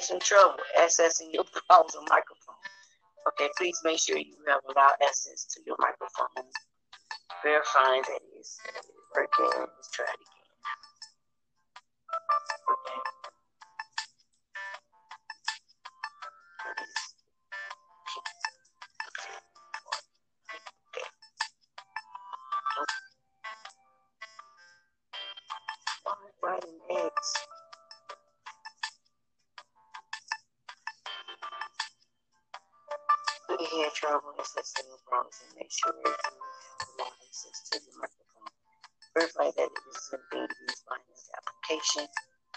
having some trouble accessing your browser microphone. Okay, please make sure you have allowed access to your microphone. Verifying that it's working. Let's try it again. Okay. Have trouble accessing your browser, make sure have allowed access to your microphone. Verify that it is used by this application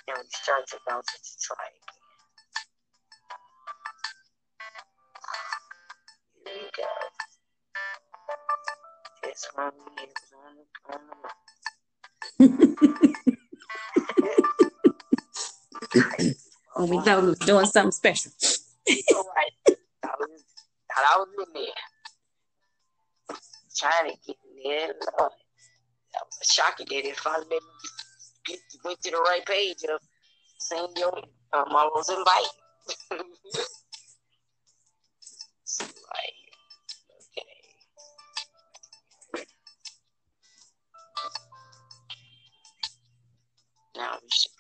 and restart your browser to try again. Here we go. This one is on the, on the Oh, we thought we doing something special. I was in there. Trying to get in there. Lord. That was a shocking that if I been get, went to the right page of seeing your um, I was invited. Okay. Now we should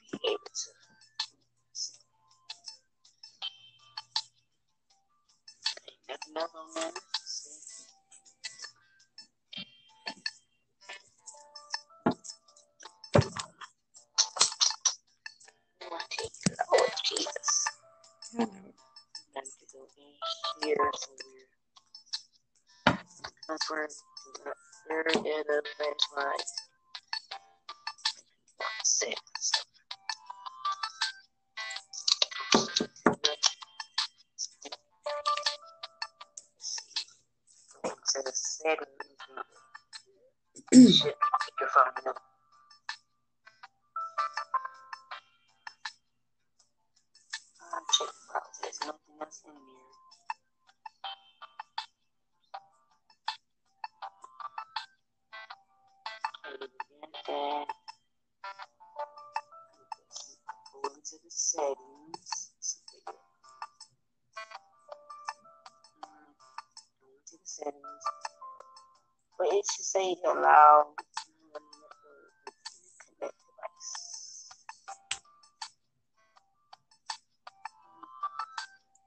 third and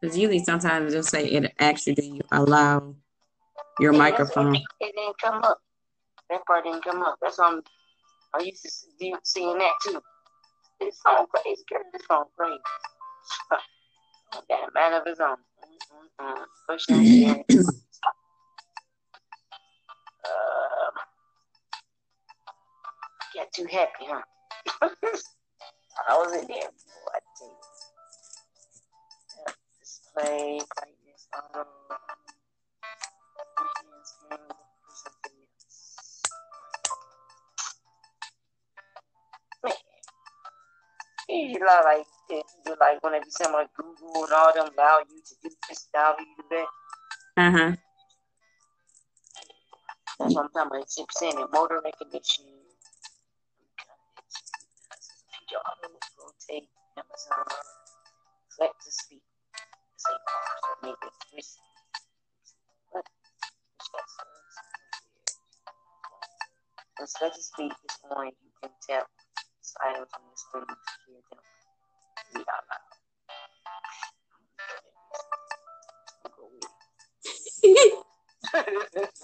Because usually sometimes it'll say it actually do you allow your Yeah, microphone. It, it didn't come up. That part didn't come up. That's on. I'm, used to see, seeing that too. This song crazy, girl. This song crazy. Got a man of his own. Mm-mm-mm. Push that. Um, got too happy, huh? I was in there. Boy, Auto. and something else. Man. You know, like, you like whenever you say like Google and all them allow you to do this, allow you to that. Uh huh. That's what I'm talking about. It's saying that motor recognition. Rotate, Amazon, select to speak. Say pause or make it switch. Which that says. When select to speak is on, you can tap this items on the screen to hear them read out loud. Go with it.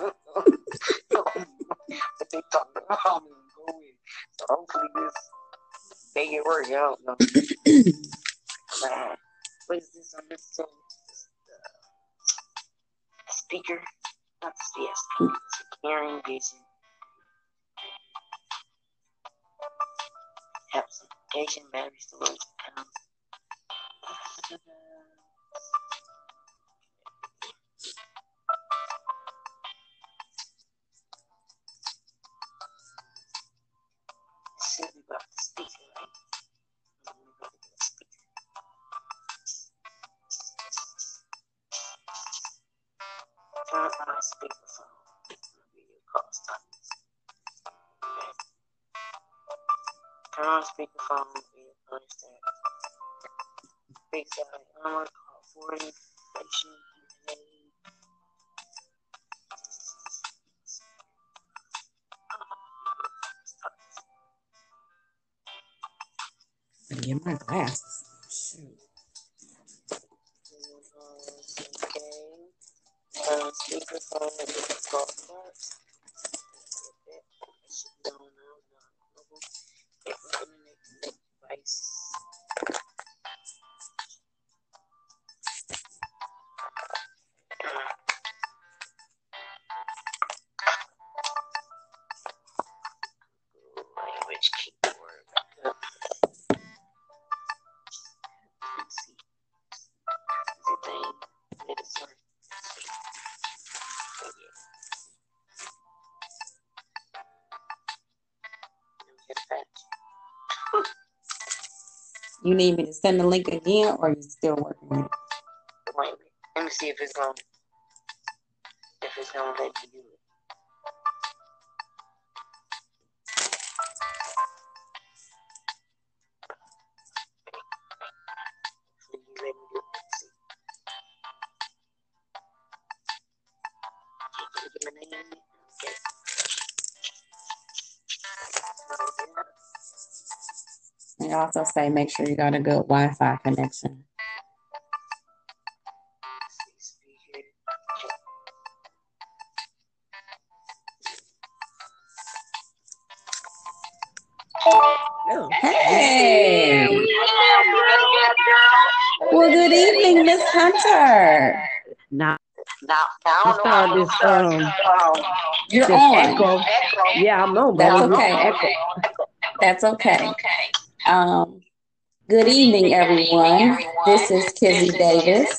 but they talking about me and go in. So hopefully this make it work. I don't know. Is You need me to send the link again, or you still working it? Wait. Let me see if it's to If it's gonna let me also say make sure you got a good Wi-Fi connection. Let's see, speaker. Check. Oh, hey! Well, good evening, Miss Hunter. Now Now, now I found this um You're this on. echo. Yeah, I'm on, but That's it was okay. echo. That's okay. Um, good evening, everyone. This is Kizzy Davis.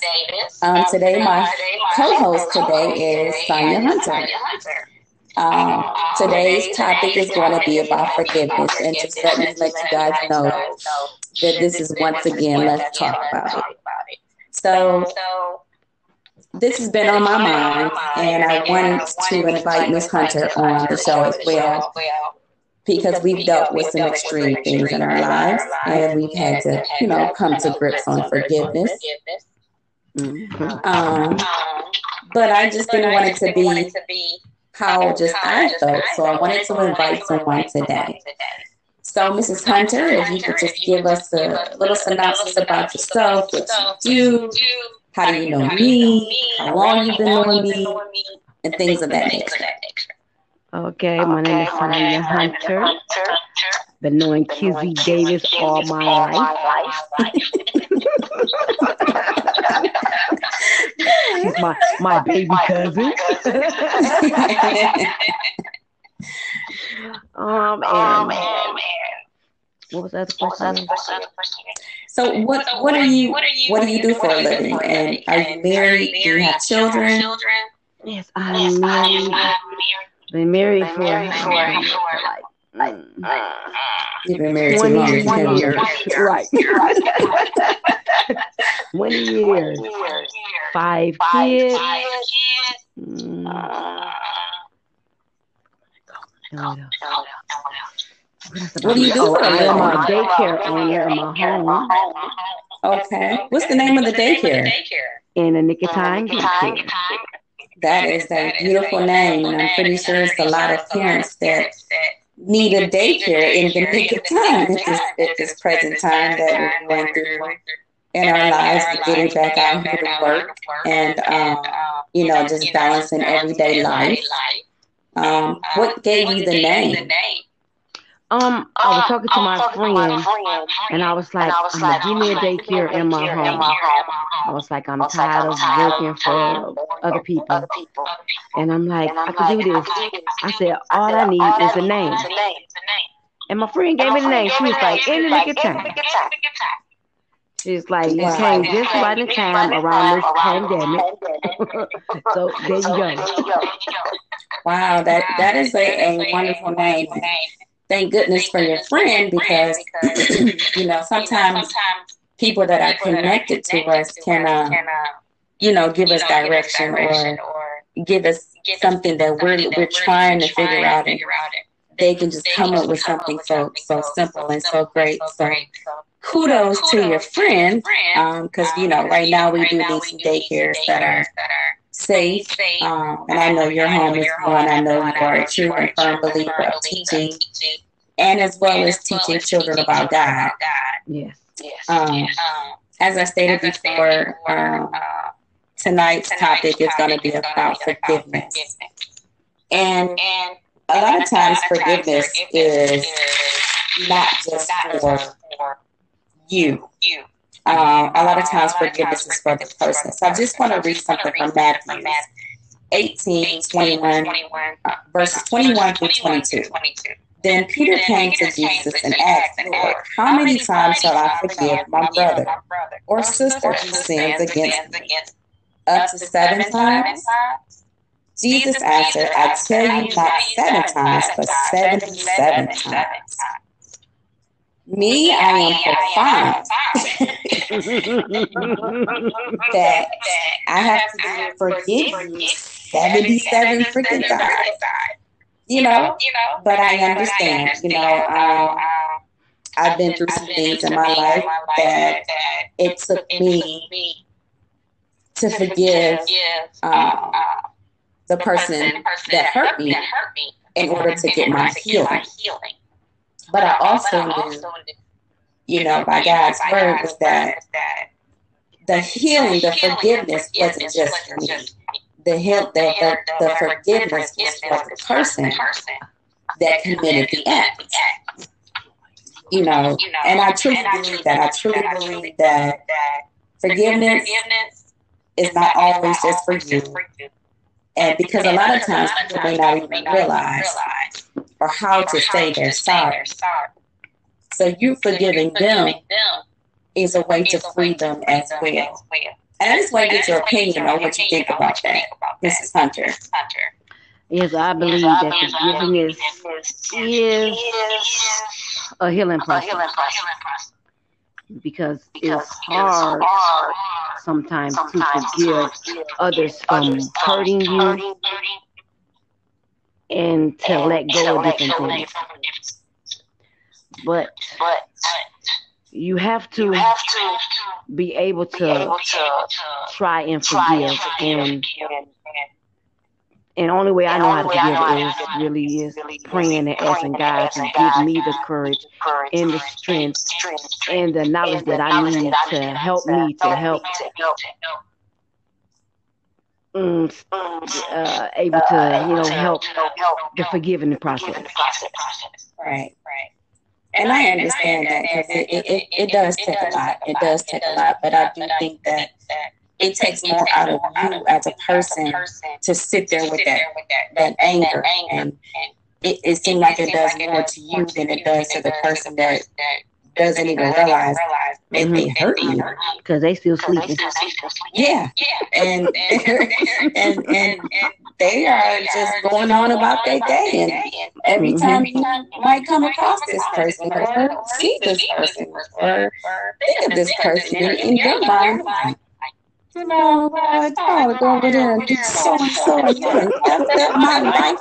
Um, today, my co-host today is Sonia Hunter. Um, today's topic is going to be about forgiveness, and just let me let you guys know that this is once again Let's Talk About It. So, this has been on my mind, and I wanted to invite Miss Hunter on the show as well because we've dealt with some extreme things in our lives, and we've had to, you know, come to grips on forgiveness. Mhm. Um, but I just didn't want it to be how just I felt, so I wanted to invite someone today. So, Mrs. Hunter, if you could just give us a little synopsis about yourself, what you do, how do you know me, how long you've been knowing me, and things of that nature. Okay, my name is Sonia Hunter. Been knowing Kizzy Davis all my life. She's my my baby cousin. um, and what was the other question? So, what what are you what do you do for a living? And are you married? Do you have children? Yes, I'm married. Been married for like mm, You've been married too 20 long. years. You can't Right. 20 years. Five kids. Mm, what? What do you do Oh, for a I am a living? daycare owner in my home Okay. What's the name of the daycare? in a nick of time daycare. That is a beautiful name, and I'm pretty sure it's a lot of parents that need a daycare in the nick of time at this, at this present time that we're going through in our lives, getting back out here to work and, um, you know, just balancing everyday life. Um, what gave you the name? Um, I was talking to my friend, and I was like, I'm gonna give me a daycare in my home. I was like, I'm tired of working for other people, and I'm like, I can do this. I said, all I need is a name. And my friend gave me the name. She was like, in the nick time. She's like, you Wow. came just right in time around this pandemic. so there you go. Wow, that, that is a, a wonderful name. Thank goodness for your friend because, you know, sometimes people that are connected to us can, uh, you know, give us direction or give us something that we're, we're trying to figure out and they can just come up with something so, so simple and so great. So kudos to your friend, because um, you know right now we do need some daycares that are safe. Um, and I know your home is one. I know you are a true and firm believer of teaching, and as well as teaching children about God. Yes. Um, as I stated before, um, tonight's topic is going to be about forgiveness. And a lot of times, forgiveness is not just for you. Um, a lot of times, forgiveness is for the person. So I just want to read something from Matthew 18, 21, uh, verses 21 through 22. Then Peter came to Jesus and asked, Lord, how many times shall I forgive my brother or sister who sins against me? Up to seven times? Jesus answered, I tell you not seven times, but seventy-seven times. Me, I am profound that I have to forgive you 77 freaking times you know, you know, but I understand, you know, um, I've been through some things in my life that it took me to forgive um, the person that hurt me in order to get my healing. But I also knew, you know, by God's word was that the healing, the forgiveness wasn't just for me the help that the, the forgiveness was for the person that committed the act. You know, and I truly believe that. I truly believe that forgiveness is not always just for you. And because a lot of times people may not even realize or how to say they're sorry. So you forgiving them is a way to free them as well. And I just want to get your opinion on what you think about that, Mrs. Hunter. Yes, I believe that forgiveness is a healing process because it's hard sometimes to forgive others from hurting you and to let go of different things. But you have to, you have to be able to, be able to try and forgive and and only way I know how to forgive is really is praying and asking God to give me the courage and the strength and the knowledge that I need to help me to help mm, uh, able to you know help the forgiving process. Right, right. And I understand that because it, it, it, it does take a lot. It does take a lot. But I do think that it takes more out of you as a person to sit there with that, that anger. And it, it seems like it does more to you than it does to the person that doesn't even realize they may mm-hmm. hurt you. Because they still sleeping. Yeah, and and, and and they are just going on about their day, and every mm-hmm. time you might come across this person or see this person or think of this person in your mind, you know, I go over there and do so and so and that's my life.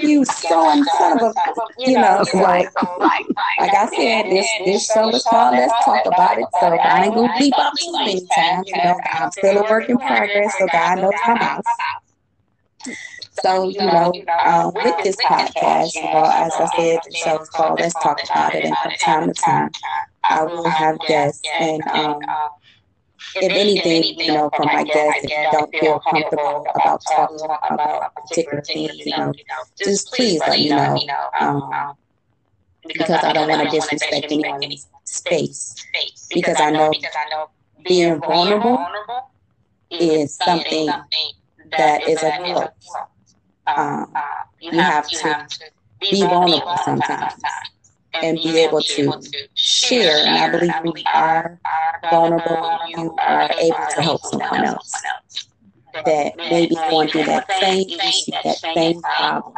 You so and a, you know, like, like I said, this this show is called Let's Talk About It. So I ain't gonna bleep up too many times. You know, I'm still a work in progress, so God knows my mouth. So, you know, um, with this podcast, you know, as I said, the show is called Let's Talk About It. And from time to time, I will have guests and, um, if anything, you know, from my guests, if you don't feel comfortable about talking about particular things, you know, just please let me know. Um, because I don't want to disrespect anyone's space. Because I know being vulnerable is something that is a growth. Um, you have to be vulnerable sometimes and be able to share. And I believe when you are vulnerable, you are able to help someone else that may be going through that same issue, that same problem.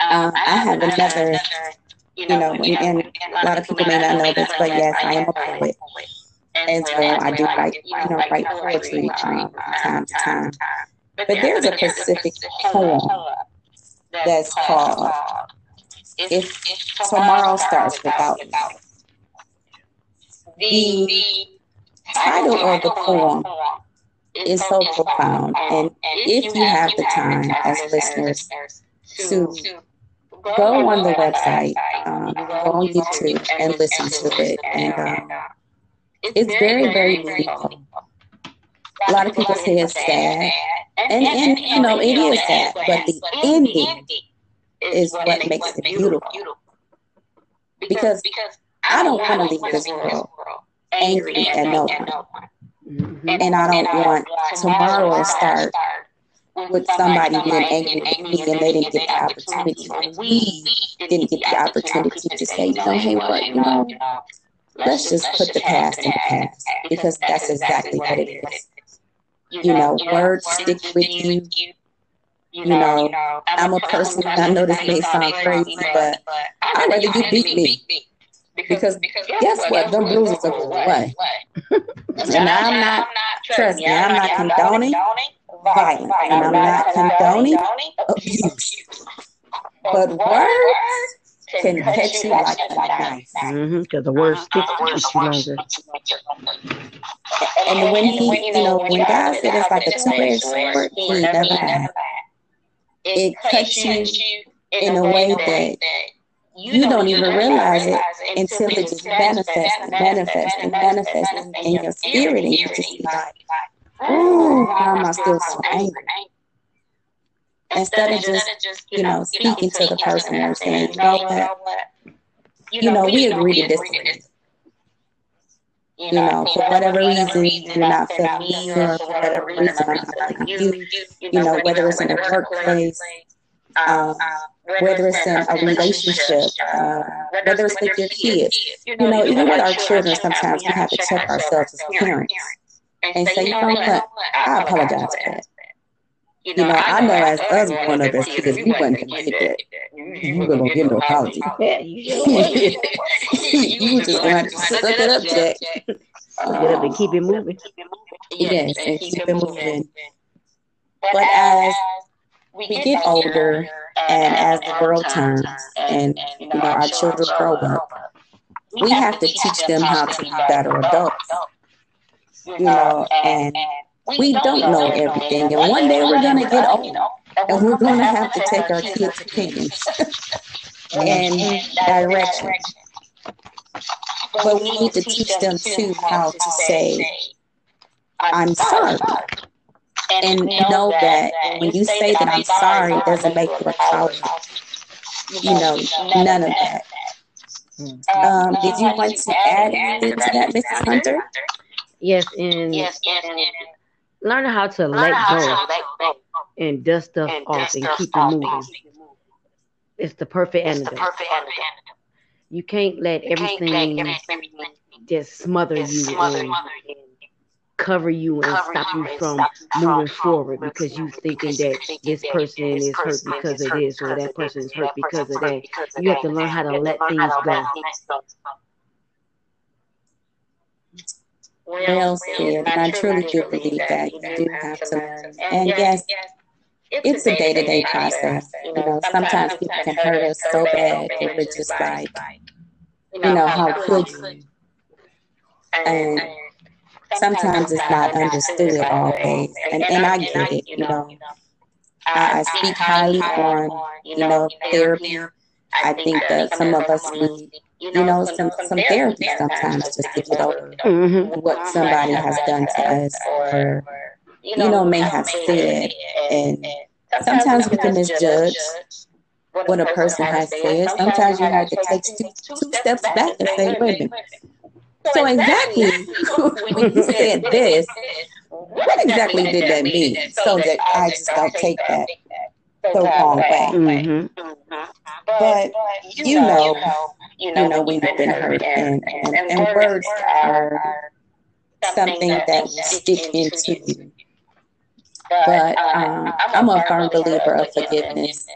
Um, I have another, you know, and, and a lot of people may not know this, but yes, I am a poet as well. I do write, you know, write poetry um, from time to time. But there's a specific poem that's called if, if tomorrow starts without me. the title of the poem is so profound. And if you have the time as listeners to go on the website, um, go on YouTube and listen to it. And um, it's very, very meaningful. A lot of people say it's sad. And, and you know, it is sad, but the ending is what makes it beautiful. Because because I don't want to leave this world angry at no one. Mm-hmm. And I don't want tomorrow to start with somebody being angry at me and they didn't get the opportunity. We didn't get the opportunity to say, you know, hey, what, you know, let's just put the past in the past because that's exactly what it is. You know, words stick with you. You know, I'm a person, I know this may sound crazy, but I'd rather you beat me. Because, because guess what? Them bruises are going away. and I'm not, trust me, I'm not condoning violence. And I'm not condoning abuse. But words can catch you like a knife. Because mm-hmm, the words stick with you longer. And when he, you know, when God said it's like a two-edged sword, he never had. It cuts you in a way that you don't even realize it until it just manifests and manifests and manifests in your spirit, and you just be like, "Oh, why am I still so angry?" Instead of just, you know, speaking to the person and saying, "You know what? You know, we agree to disagree." You know, for whatever reason you're not feeling me, or for whatever reason I'm not feeling you. You know, whether it's in a workplace, um, whether it's in a relationship, uh, whether it's with your kids. You know, even with our children, sometimes we have to check ourselves as parents and say, you know what, I apologize for that. You know, I know as us growing up as kids, we wasn't gonna get that. You weren't gonna get no apology. you just gonna have to suck it up, Jack. Get up and keep it moving. Yes, and keep it moving. But as we get older, uh, and as the world turns and you know our children grow up, we have to teach them how to be better adults. You know, and we don't know everything, and one day we're gonna get old, and we're gonna have to take our kids' opinions and direction. But we need to teach them too how to say, "I'm sorry." and, and know, know that, that when you say that I'm sorry, it doesn't make you a coward. You know, none of that. Um, did you want to add anything to that, Mrs. Hunter? Yes, and yes, learn how to let go and dust stuff off and keep it moving. It's the perfect antidote. You can't let everything just smother you and cover you and cover stop you, from moving forward because you're thinking that this person is hurt because of this or that person is hurt because of that. You have to learn how to let things go. Well said, and I truly do believe that you do have to learn. And yes, it's a day to day process. You know, sometimes people can hurt us so bad that we're just like, you know, how could you? And sometimes it's not understood always. And, and I get it, you know. I, I speak highly on, you know, therapy. I think that some of us need, you know, some, some therapy sometimes just to get over mm-hmm. what somebody has done to us or, you know, may have said. And sometimes we can misjudge what a person has said. Sometimes you have to take two, two steps back and say, wait a minute so exactly when you said this, what exactly did that mean? So that I just don't take that the wrong way. Mm-hmm. But you know, you know when you've been hurt, and, and, and words are something that stick into you. But um, I'm a firm believer of forgiveness.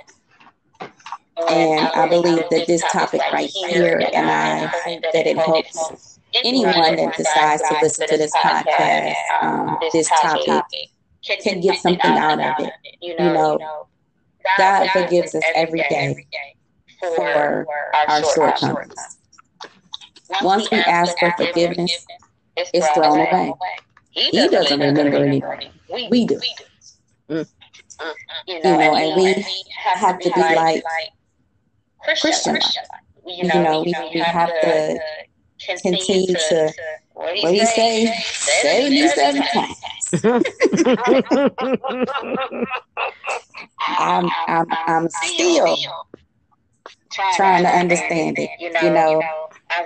And I believe that this topic right here, and I hope that it helps anyone that decides to listen to this podcast, um, this topic, can get something out of it. You know, God forgives us every day for our shortcomings. once we ask for forgiveness, it's thrown away. He doesn't remember anything. We do. Mm. You know, and we have to be like Christian. You know, we, we have to continue to, what do you say, 77 times. I'm, I'm, I'm still trying to understand it. You know,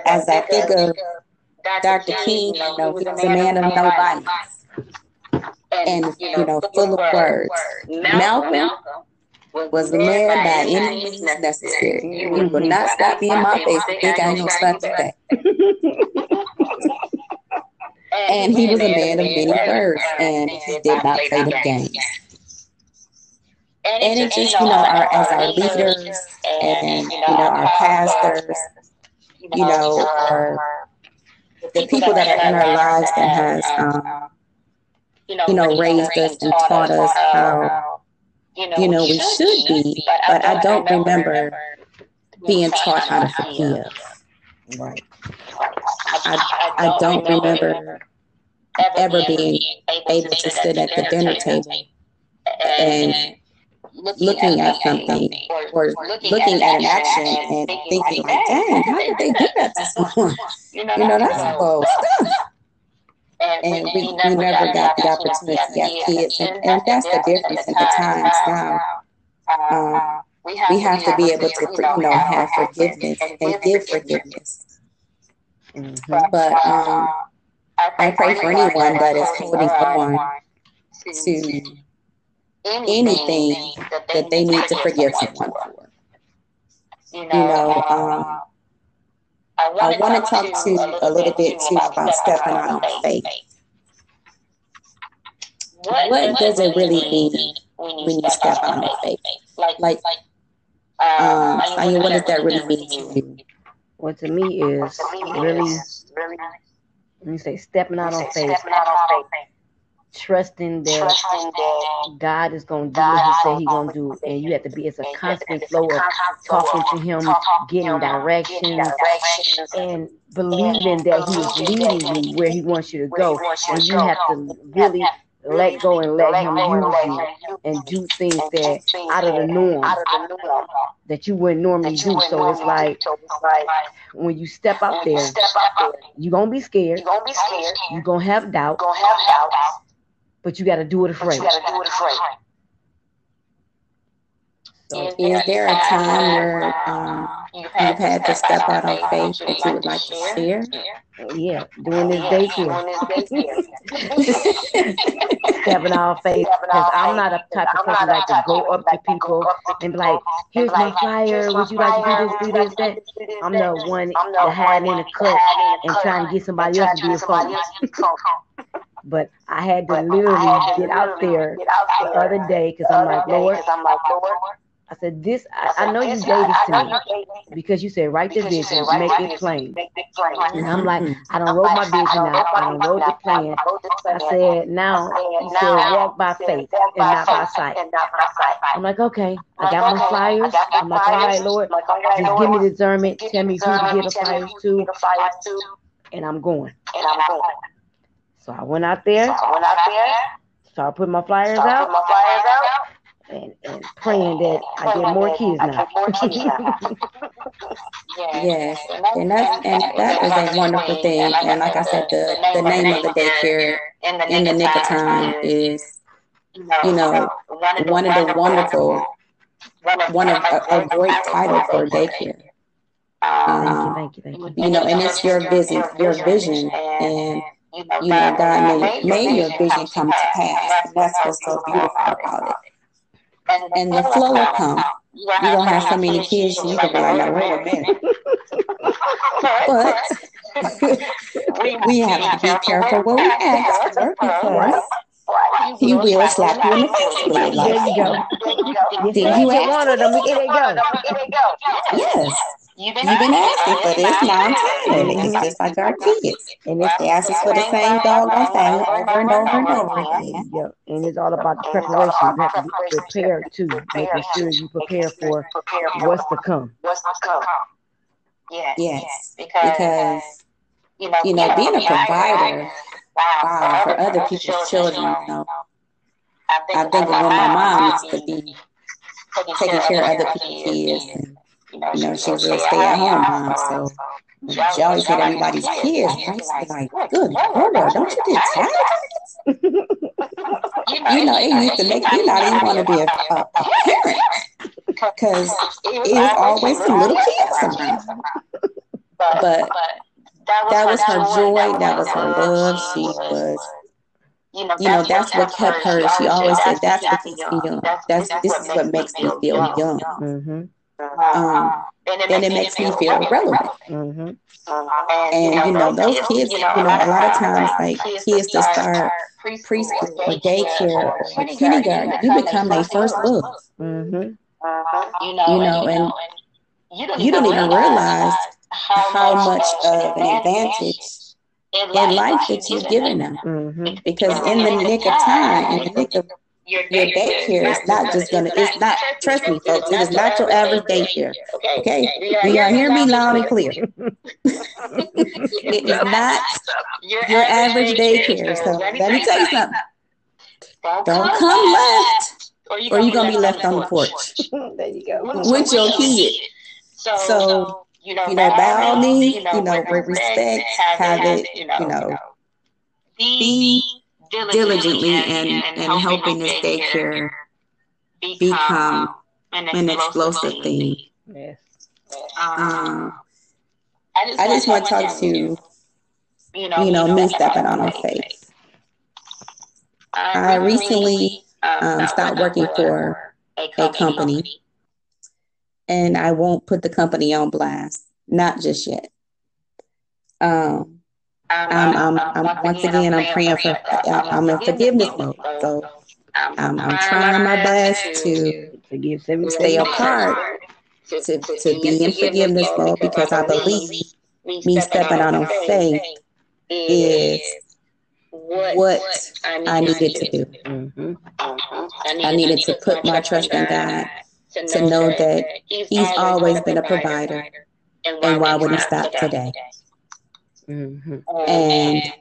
as I think of Dr. King, you know, he was a man of no violence and, you know, full of words. Malcolm was a man by any means necessary. He will not stop me in my face and think I ain't gonna slap today. and he was a man of many words, and he did not play the games. And it just, you know, our, as our leaders and, you know, our pastors, you know, our, the people that are in our lives that has, um, you know, raised us and taught us how, you know, we should be. But I don't remember being taught how to forgive. Right. I, I don't remember ever being able to sit at the dinner table and looking at something or looking at an action and thinking like, dang, how did they do that to someone? You know, that's bold stuff. And we, we never got the opportunity to have kids. And, and that's the difference in the times now. Um, we have to be able to, you know, have forgiveness and give forgiveness. Mm-hmm. But um, I pray for anyone that is holding on to anything that they need to forgive someone for. You know, um, I want to talk to you a little bit too about stepping out on faith. What does it really mean when you step out on faith? Like, like um, I mean, what does that really mean to you? What to me is really, let me say, stepping out on faith trusting that, God is going to do what He said He's going to do, and you have to be. It's a constant flow of talking to Him, getting directions, and believing that He is leading you where He wants you to go, and you have to really let go and let him use you and do things that out of the norm that you wouldn't normally do. So it's like when you step out there, you're gonna be scared. You're gonna have doubt but you got to do it afraid. you got to do it afraid. So is there a time where um, you've had to step out on faith that you would like to share? Yeah, doing this daycare. Stepping out of faith. Because I'm not a type of person that like to go up to people and be like, here's my flyer. Would you like to do this, do this, that? I'm the one that had in a cut and trying to get somebody else to be a phone. But I had to literally get out there the other day because I'm like, Lord, I said, this, I, I know you gave this to me because you said, write the vision, make it plain. And I'm like, mm-hmm. I don't wrote my vision out. I don't wrote the plan. I said, now, you said, walk by faith and not by sight. I'm like, okay, I got my flyers. I'm like, all right, Lord, just give me discernment. Tell me who to give the flyers to. And I'm going. And I'm going. So I went out there. So I went out there. Started putting my flyers out. My flyers out. And, and praying that I get more kids now. yes, and that's and that is a wonderful thing. And like I said, the the name of the daycare in the nick of time is, you know, one of the wonderful, one of a, a great title for daycare. Um, thank you, thank you, thank you. You know, and it's your vision, your vision, and you know, God made, made your vision come to pass. That's what's so beautiful about it. And the flow will come. You're going to have so many kids, you can be like, wait a minute. but we have to be careful what we ask for because he will slap you in the face with it. Like, there you go. Did you ask one of them? Go. Yes. You've been, You've been asking for this now I'm tired of it. It's just like our kids. And if they ask us for the same doggone thing over and over and over again. Yep. And it's all about the preparation. You have to be prepared too, making sure you prepare for what's to come. What's to come. Yes. Yes. Because, because you know, you know being a provider, wow, for, other people's children, you know, I think, of when my mom used to be taking care of other people's kids. And, you know, she was a stay at home mom, so she always had everybody's kids. I used to be like, good Lord, don't you get tired? you know, it used to make you not even want to be a, a, a parent because it was always some little kids around. But that was her joy, that was her love. She was you know, you know that's what kept her. She always said, "That's what keeps me young. That's this is what makes me feel young." Mm-hmm. Um, and it makes me feel relevant. Mm-hmm. And you know, those kids, you know, a lot of times, like kids that start preschool or daycare or kindergarten, you become their first love. Mm-hmm. You know, and you don't even realize how much of an advantage in life that you've given them. Mm-hmm. Because in the nick of time, in the nick of your, your daycare is not just gonna. It's not. Trust me, folks. It is not your average daycare. Okay, we are hear me loud and clear. it is not your average daycare. So let me tell you something. Don't come left, or you're gonna be left on the porch. there you go. With your kid. So you know, by all means, you know, with respect, have it, you know, be diligently and, and helping this daycare become an explosive thing. Yes. Um, I just want to talk to, you you know, you me stepping on our face. I recently um, stopped working for a company, and I won't put the company on blast, not just yet. Um, I'm, I'm, I'm, once again, I'm praying for, I'm in forgiveness mode. So I'm, um, I'm trying my best to forgive, stay apart, to, to be in forgiveness mode because I believe me stepping out on faith is what I needed to do. Mm-hmm. Uh-huh. I needed to put my trust in God to know that He's always been a provider, and why would He stop today? Mm-hmm. And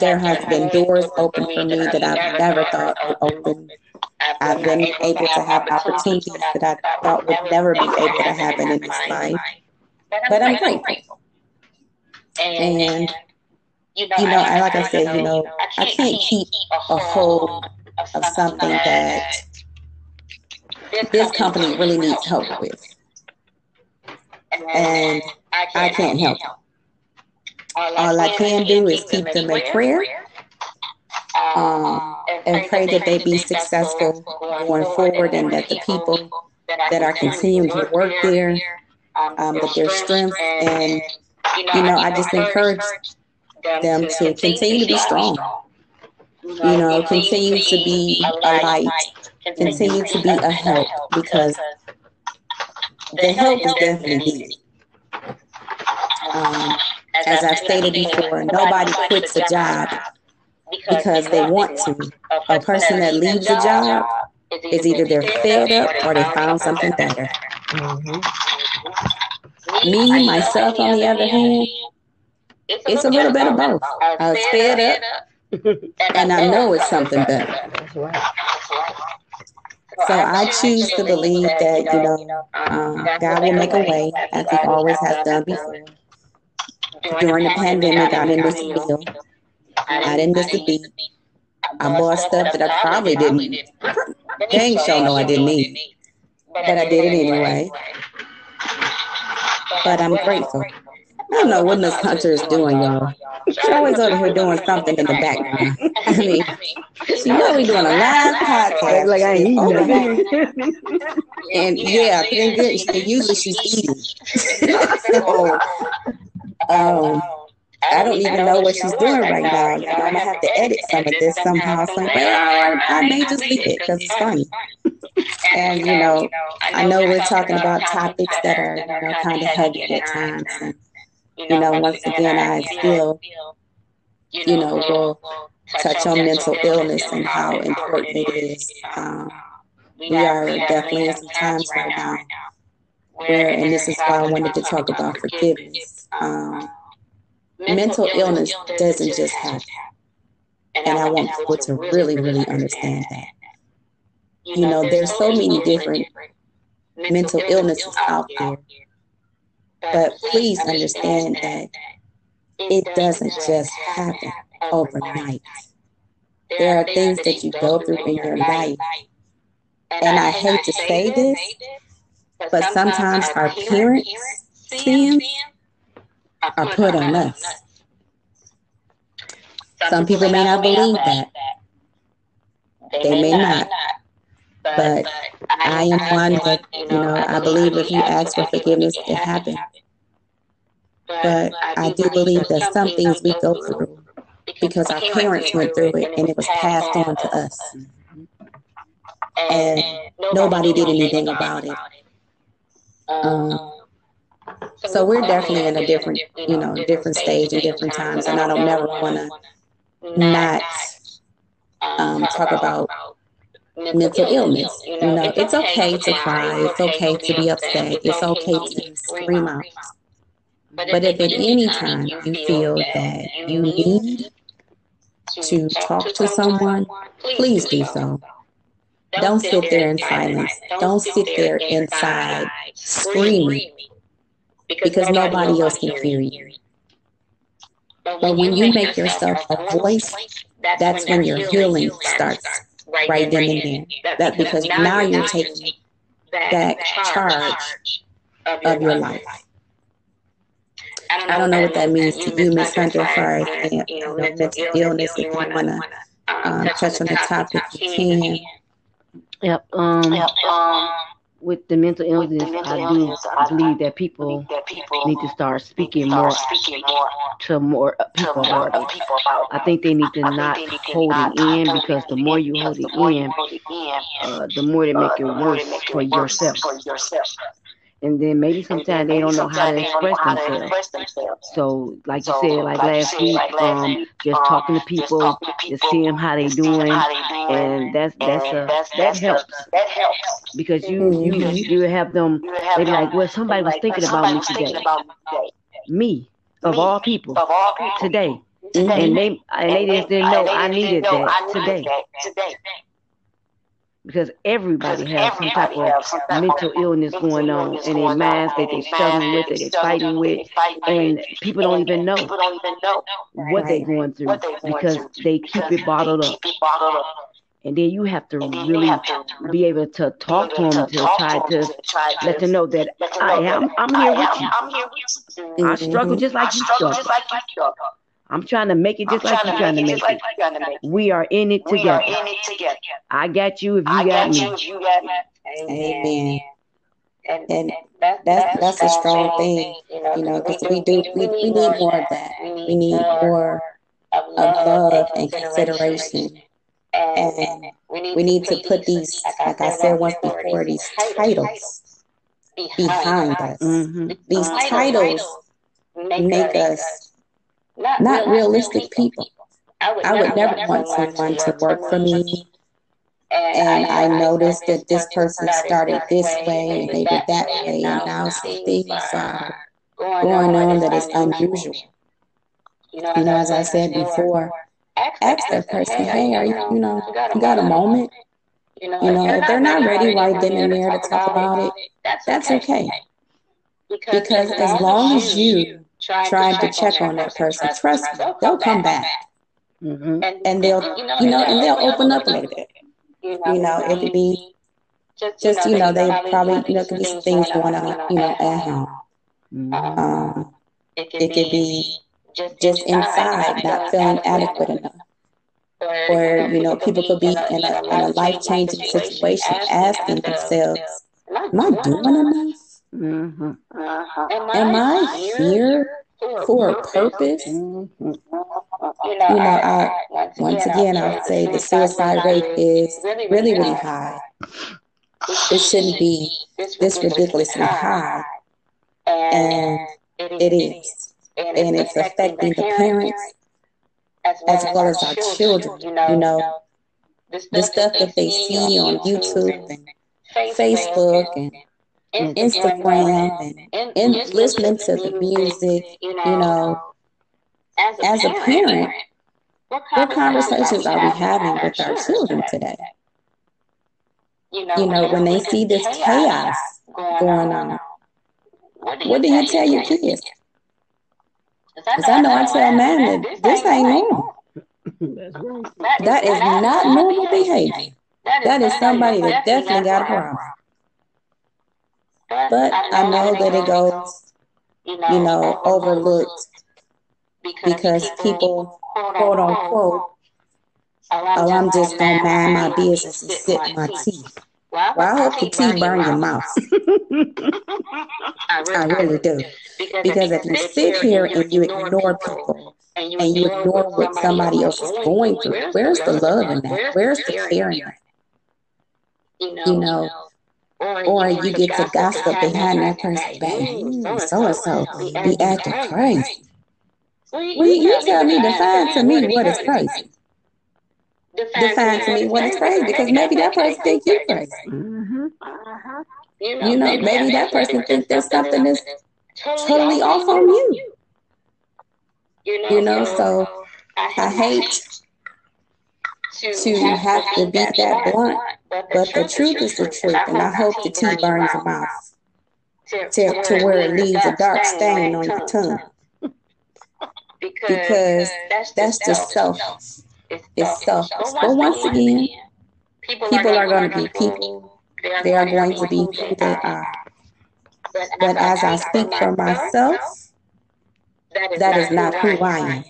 there has been doors open for me that I've never thought would open. I've been able to have opportunities that I thought would never be able to happen in this life. But I'm grateful. And, you know, I, like I said, you know, I can't keep a hold of something that this company really needs help with. And I can't help all I can do is keep them in prayer um, and pray that they be successful going forward and that the people that are continuing to work there, um, that their strength and, you know, I just encourage them to continue to be strong. You know, continue to be a light, continue to be a help because the help is definitely needed. Um, as I've stated before, nobody quits a job because they want to. A person that leaves a job is either they're fed up or they found something better. Mm-hmm. Me, myself, on the other hand, it's a little bit of both. I was fed up, and I know it's something better. So I choose to believe that, you know, um, God will make a way, as He always has done before during the pandemic, I didn't miss a meal. I didn't miss a beat. I bought stuff that I probably didn't. Dang sure no I didn't need. But I did it anyway. But I'm grateful. I don't know what Miss Hunter is doing, y'all. She's always over here doing something in the background. I mean, she know we doing a live podcast. Like I ain't eating And yeah, thank goodness. Usually she's eating. so um, I don't even know what she's doing right now. I'm gonna have to edit some of this somehow. So I may just leave it because it's funny. And you know, I know we're talking about topics that are you know kind of heavy at times. And you know, once again, I still you know will touch on mental illness and how important it is. Um, we are definitely in some times right now where, and this is why I wanted to talk about forgiveness. Um, mental illness doesn't just happen. And I want people to really, really understand that. You know, there's so many different mental illnesses out there. But please understand that it doesn't just happen overnight. There are things that you go through in your life. And I hate to say this, but sometimes our parents' sins are put on us. Some people may not believe that. They may not. But I am one that, you know, I believe if you ask for forgiveness, it happens. But I do believe that some things we go through because our parents went through it and it was passed on to us. And nobody did anything about it. Um, so we're definitely in a different, you know, different stage and different times. And I don't never want to not um, talk about mental illness. You know, it's okay to cry. It's okay to be upset. It's okay to scream out. But if at any time you feel that you need to talk to someone, please do so. Don't sit there in silence. Don't sit there inside screaming because nobody else can hear you. But when you make yourself a voice, that's when your healing starts right then and there. That, because now you're taking that charge of your life. I don't know what that means to you, Miss Hunter, as far as you know, mental illness. If you want to um, touch on the topic, you can. Yep. Um, yep. Um, with the mental illness, I do believe that people need to start speaking more speaking more to more people about it. I think they need to not hold it in because the more you hold it in, uh, the more they make it worse for yourself and then maybe sometimes they don't know how to express themselves. So, like you said, like last week, um, just talking to people, just seeing how they doing, and that's that's um, a, that helps. That helps because you mm-hmm. you you have them. They're like, well, somebody was thinking about me today. Me of all people today. And they and they just didn't know I needed that today because everybody has some type of mental illness going on in their minds that they're struggling with, that they're fighting with, and people don't even know what they're going through because they keep it bottled up. And then you have to really be able to talk to them to try to let them know that I am I'm here with you. I mm-hmm. struggle just like you struggle. I'm trying to make it just like you're trying to make it. We are in it together. I got you if you got me. Amen. And, and that, that's that's a strong thing, you know, because we do we, we need more of that. We need more of love and consideration. And we need to put these, like I said once before, these titles behind us. Mm-hmm. These titles make us not, not realistic people. people. I would, I would never, never want someone to work for me. And, I noticed that this person started this way and they did that way, and now some things are going on that is unusual. You know, as I said before, ask that person, hey, are you, you know, you got a moment? You know, if they're not ready right then and there to talk about it, that's okay. Because as long as you trying, to check on that person. Trust me, they'll come back. Mm-hmm. And, and they'll, you know, and they'll open up a little bit. You know, it could be just, you know, they probably, you know, could be some things going on, you know, at home. Um, it could be just inside, not feeling adequate enough. Or, you know, people could be in a, in a life changing situation asking themselves, Am I doing enough? Mm-hmm. Uh-huh. Am, Am I here for a purpose? Mm-hmm. You know, I, once again, I would say the suicide rate is really, really high. It shouldn't be this ridiculously high, and it is, and it's affecting the parents as well as our children. You know, the stuff that they see on YouTube and Facebook and Instagram and, and, and listening to the music, you know, as a parent, what conversations are we having with our children today? You know, when they see this chaos going on, what do you tell your kids? Because I know I tell man that this ain't normal. That is not normal behavior. That is somebody that definitely got a problem. But I know that it goes, you know, overlooked because people, quote unquote, oh, I'm just gonna mind my business and sip my tea. Well, I hope the tea burn your mouth. I really do. Because if you sit here and you ignore people and you ignore what somebody else is going through, where's the love in that? Where's the care in that? You know, or you get to gossip behind that person's back. So and so be acting crazy. Well, you tell me, define to me what is crazy. Define to me what is crazy because maybe that person think you crazy. Mm-hmm. Uh-huh. You know, maybe that person think there's something that's totally off on you. You know, so I hate to have to be that blunt, but the truth is the truth, and I hope the tea burns your mouth to, to where it leaves a dark stain on your tongue. Because that's just self. It's self. But once again, people are going to be people. They are going to be who they are. But as I speak for myself, that is not who I am.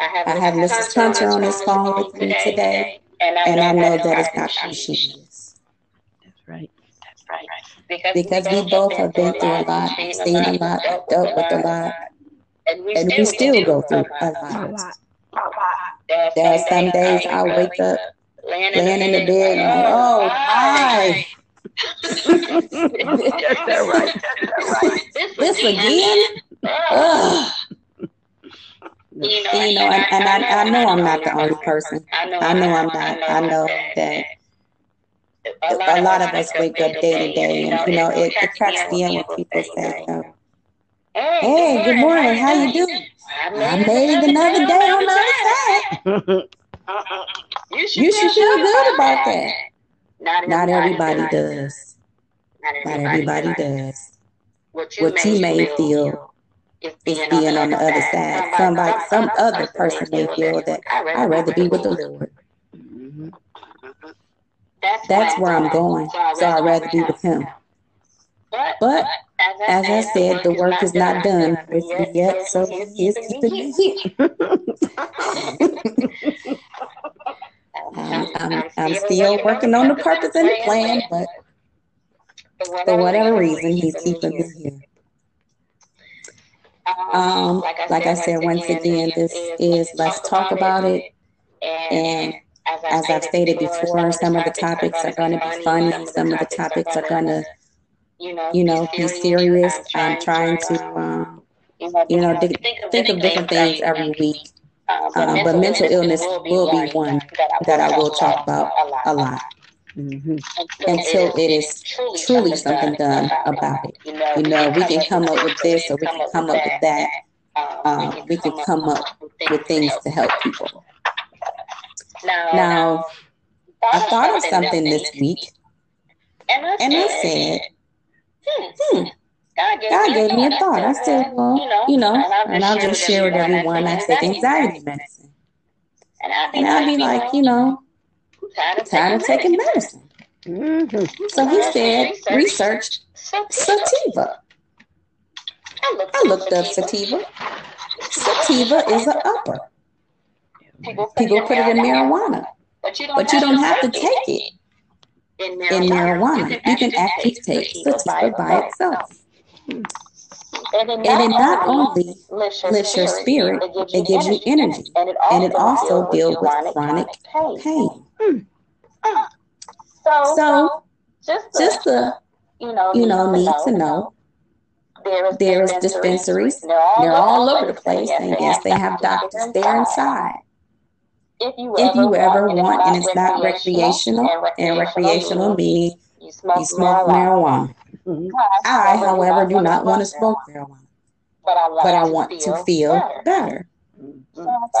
I have Mrs. Hunter on this phone with me today, and I know that is not who she is. That's right. That's right. Because we both have been through a lot, seen a lot, dealt with a lot, and we still go through a lot. There are some days I wake up, laying in the bed, and like, oh, oh, hi. That's right. That's right. This again? Ugh. You know, you know and, and, and I, I, know I'm not the only person. I know, I know I'm not. I know that a lot of us wake up day to day, and you know, it, it cracks me up when people say, "Hey, good morning. How you doing?" I made it another day on the other side. you should, you should feel good about that. Not, Not everybody does. Not everybody does. What you may feel is being on the other side. Somebody, some other person may feel that I'd rather be with the Lord. Mm-hmm. That's where I'm going. So I'd rather be with Him. But as I said, the work is not done me yet, so is keeping here. I'm, I'm, I'm still working on the purpose and the plan, but for whatever reason, He's keeping me here. Um, like I, like I said, once again, this is let's talk about it. And as I've stated before, some of the topics are going to be funny. Some of the topics are going to, you know, be serious. I'm trying to, um, you know, think of different things every week. Um, but mental illness will be one that I will talk about a lot. Mm-hmm. Until it is truly something done about it. You know, we can come up with this or we can come up with that. Um, we can come up with things to help people. Now, I thought of something this week and I said, hmm, God gave me a thought. I said, well, you know, and I'll just share with everyone. I take anxiety medicine. And I'll be like, you know, I'm tired of taking medicine. Mm-hmm. So he said, research sativa. I looked up sativa. Sativa is an upper. People put it in marijuana, but you don't have to take it in marijuana. You can actually take sativa by itself. And it not only lifts your spirit, it gives you energy, and it also deals with chronic pain. Hmm. So, so just, the, just the, you know, you know, need to know. There is, there is dispensaries. They're all, They're all over the place, and yes, they have doctors there inside. If you ever, if you ever want, and it's not recreational, and recreational meaning you smoke, you smoke marijuana. Mhm. I, however, do not want to smoke marijuana, but I want, but I want to feel better. better.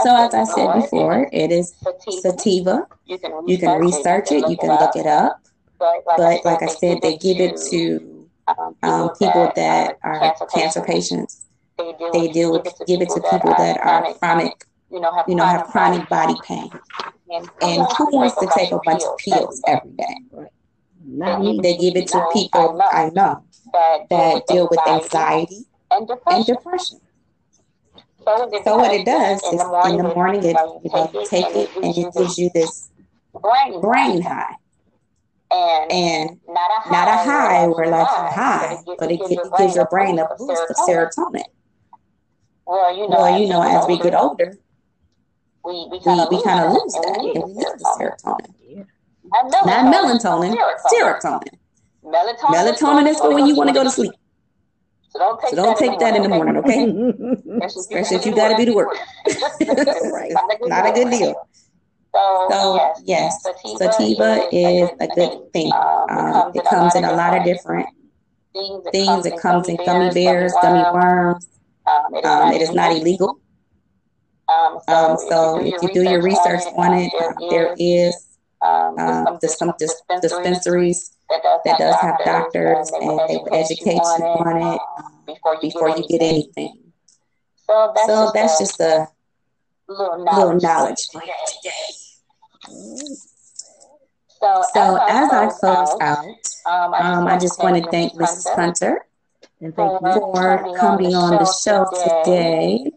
So, as I said before, it is sativa. You can You can research it, you can look it up. But But like I said, they give it to um, people that are cancer patients. They do give it to people that are chronic, you know, have you know, have chronic body pain. And who wants to take a bunch of pills every day? Not me. They give it to people I know that deal with anxiety and and depression. depression. So So what it does is in the morning, it, you know, take it and it gives you this brain, brain high. and, And not a high, not a high where like you're you're high, but it, gi- it gives your brain a boost of serotonin. Well, you know, Well, you know, as we get older, we, we kind of we kind of lose and that and we need the serotonin. Not Not melatonin, serotonin. Melatonin, Melatonin is for when you want to go to sleep. So don't take, So don't take that in the morning, okay? Especially if you got to be to work. right. Not a good deal. So, So, yes, sativa is a good thing. Um, it comes in a lot of different things. It comes in gummy bears, gummy worms. Um, it is not illegal. Um, so if you do your research on it, um, there is um, there's some dis- dispensaries that does have doctors and they will educate you on it um, before you get anything. So that's, just, a little knowledge. knowledge for you today. So, So as I close out, um, um, I just want to thank Mrs. Hunter And thank you. for coming on the show today.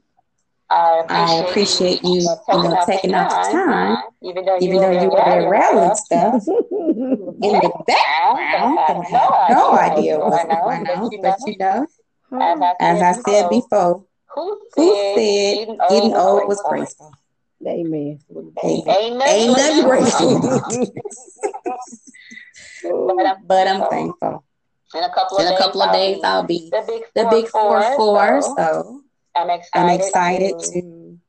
I appreciate you, you know, taking out the time, even though even though you were there rattling stuff in the background. I have no idea what's going on, but you know, as I said before, who who said getting old was graceful? Amen. Ain't, Ain't ain't nothing graceful. But I'm- thankful. In a couple of days, I'll be the big four four. so So I'm excited, I'm excited to to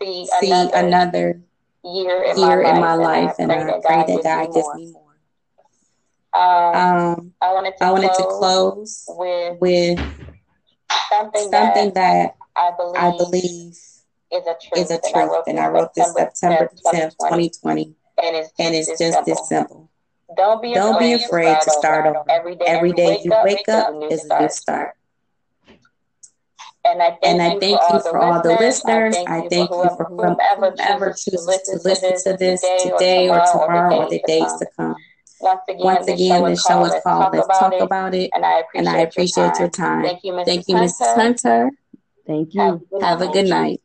see, see another, another year in year my in my life, and I pray that God gives me more. Um, Um, I wanted to I wanted to close close with with something, something that that I believe, I believe is a truth. is a truth, and I wrote this September 10th, 2020, and it's, and it's just this simple. Don't be Don't be afraid, afraid to start over. Every day, Every day you wake up is is a new start. And I thank, And I you, thank for, you all for all the listeners. I thank you for whoever, whomever chooses to listen to this today or tomorrow or the days to come. Once again, Once again, the show is called Let's Talk About It, and I appreciate, and I appreciate your time. Thank you, Mrs. Thank you, Mrs. Hunter. Thank you. Have a good night.